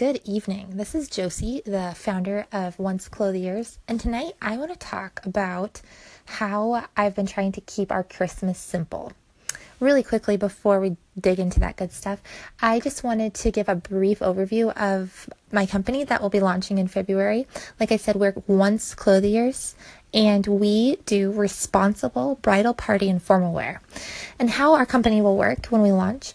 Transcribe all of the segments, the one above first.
Good evening. This is Josie, the founder of Once Clothiers, and tonight I want to talk about how I've been trying to keep our Christmas simple. Really quickly, before we dig into that good stuff, I just wanted to give a brief overview of my company that will be launching in February. Like I said, we're Once Clothiers, and we do responsible bridal party and formal wear. And how our company will work when we launch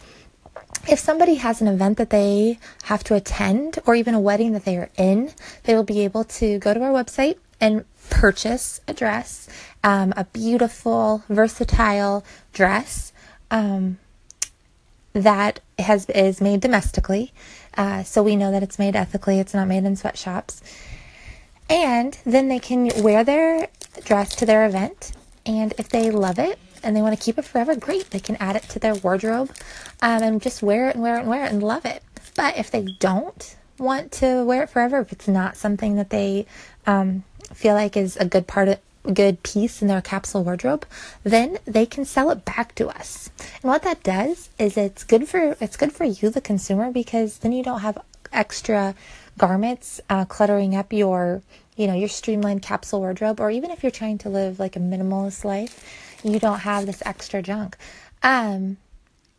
if somebody has an event that they have to attend or even a wedding that they are in, they will be able to go to our website and purchase a dress, um, a beautiful, versatile dress um, that has is made domestically. Uh, so we know that it's made ethically. It's not made in sweatshops. And then they can wear their dress to their event. And if they love it, and they want to keep it forever, great. They can add it to their wardrobe um, and just wear it and wear it and wear it and love it. But if they don't want to wear it forever, if it's not something that they um, feel like is a good part of good piece in their capsule wardrobe, then they can sell it back to us. And what that does is it's good for it's good for you the consumer because then you don't have extra garments uh, cluttering up your you know your streamlined capsule wardrobe or even if you're trying to live like a minimalist life you don't have this extra junk. Um,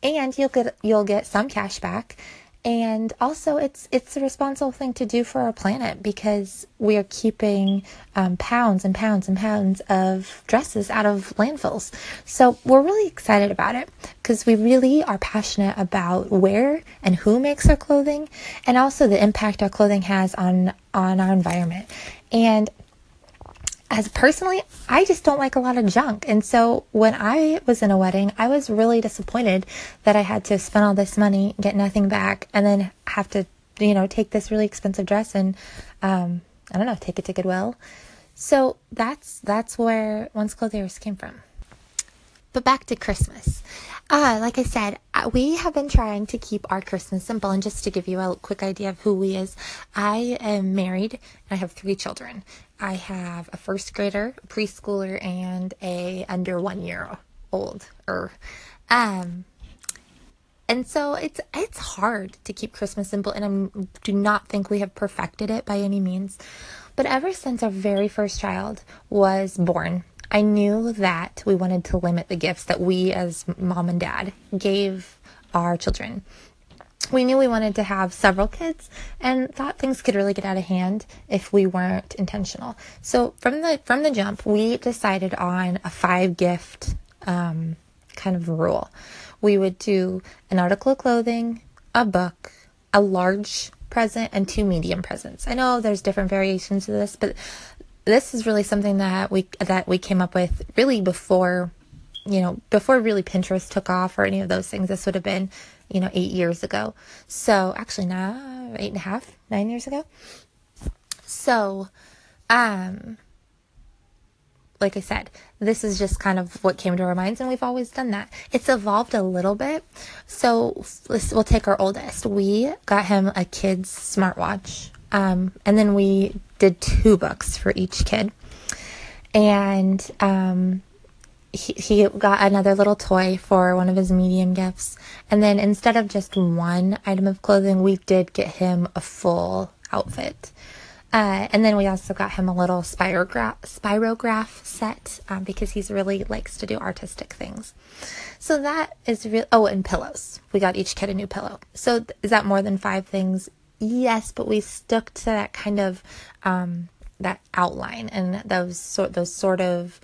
and you'll get you'll get some cash back. And also it's it's a responsible thing to do for our planet because we are keeping um, pounds and pounds and pounds of dresses out of landfills. So we're really excited about it because we really are passionate about where and who makes our clothing and also the impact our clothing has on on our environment. And as personally, I just don't like a lot of junk. And so when I was in a wedding, I was really disappointed that I had to spend all this money, get nothing back, and then have to, you know, take this really expensive dress and, um, I don't know, take it to Goodwill. So that's that's where Once Clothiers came from. But back to Christmas. Uh, like I said, we have been trying to keep our Christmas simple. And just to give you a quick idea of who we is, I am married and I have three children. I have a first grader, a preschooler, and a under one year old. Or, um, and so it's it's hard to keep Christmas simple, and I do not think we have perfected it by any means. But ever since our very first child was born, I knew that we wanted to limit the gifts that we, as mom and dad, gave our children. We knew we wanted to have several kids and thought things could really get out of hand if we weren't intentional. So from the from the jump, we decided on a five gift um, kind of rule. We would do an article of clothing, a book, a large present, and two medium presents. I know there's different variations of this, but this is really something that we that we came up with really before you know before really pinterest took off or any of those things. This would have been you know eight years ago. So actually now eight and a half nine years ago. So um like i said this is just kind of what came to our minds and we've always done that. It's evolved a little bit. So we'll take our oldest. We got him a kid's smartwatch um, and then we did two books for each kid. And um, he, he got another little toy for one of his medium gifts. And then instead of just one item of clothing, we did get him a full outfit. Uh, and then we also got him a little spirograph, spirograph set um, because he's really likes to do artistic things. So that is real. Oh, and pillows. We got each kid a new pillow. So th- is that more than five things? Yes, but we stuck to that kind of um, that outline and those sort those sort of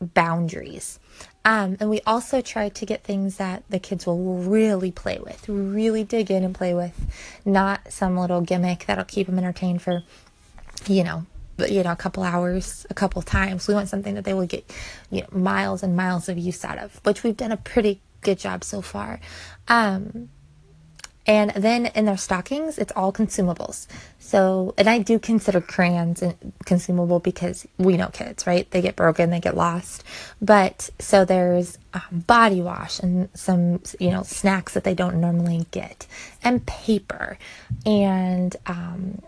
boundaries. Um, and we also try to get things that the kids will really play with, really dig in and play with, not some little gimmick that'll keep them entertained for, you know, you know, a couple hours, a couple times. We want something that they will get, you know, miles and miles of use out of, which we've done a pretty good job so far. Um, and then in their stockings, it's all consumables. So, and I do consider crayons consumable because we know kids, right? They get broken, they get lost. But so there's um, body wash and some, you know, snacks that they don't normally get, and paper, and um,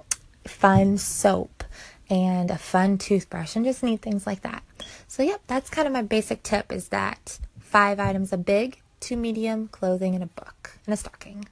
fun soap, and a fun toothbrush, and just neat things like that. So, yep, that's kind of my basic tip is that five items a big, two medium, clothing, and a book, and a stocking.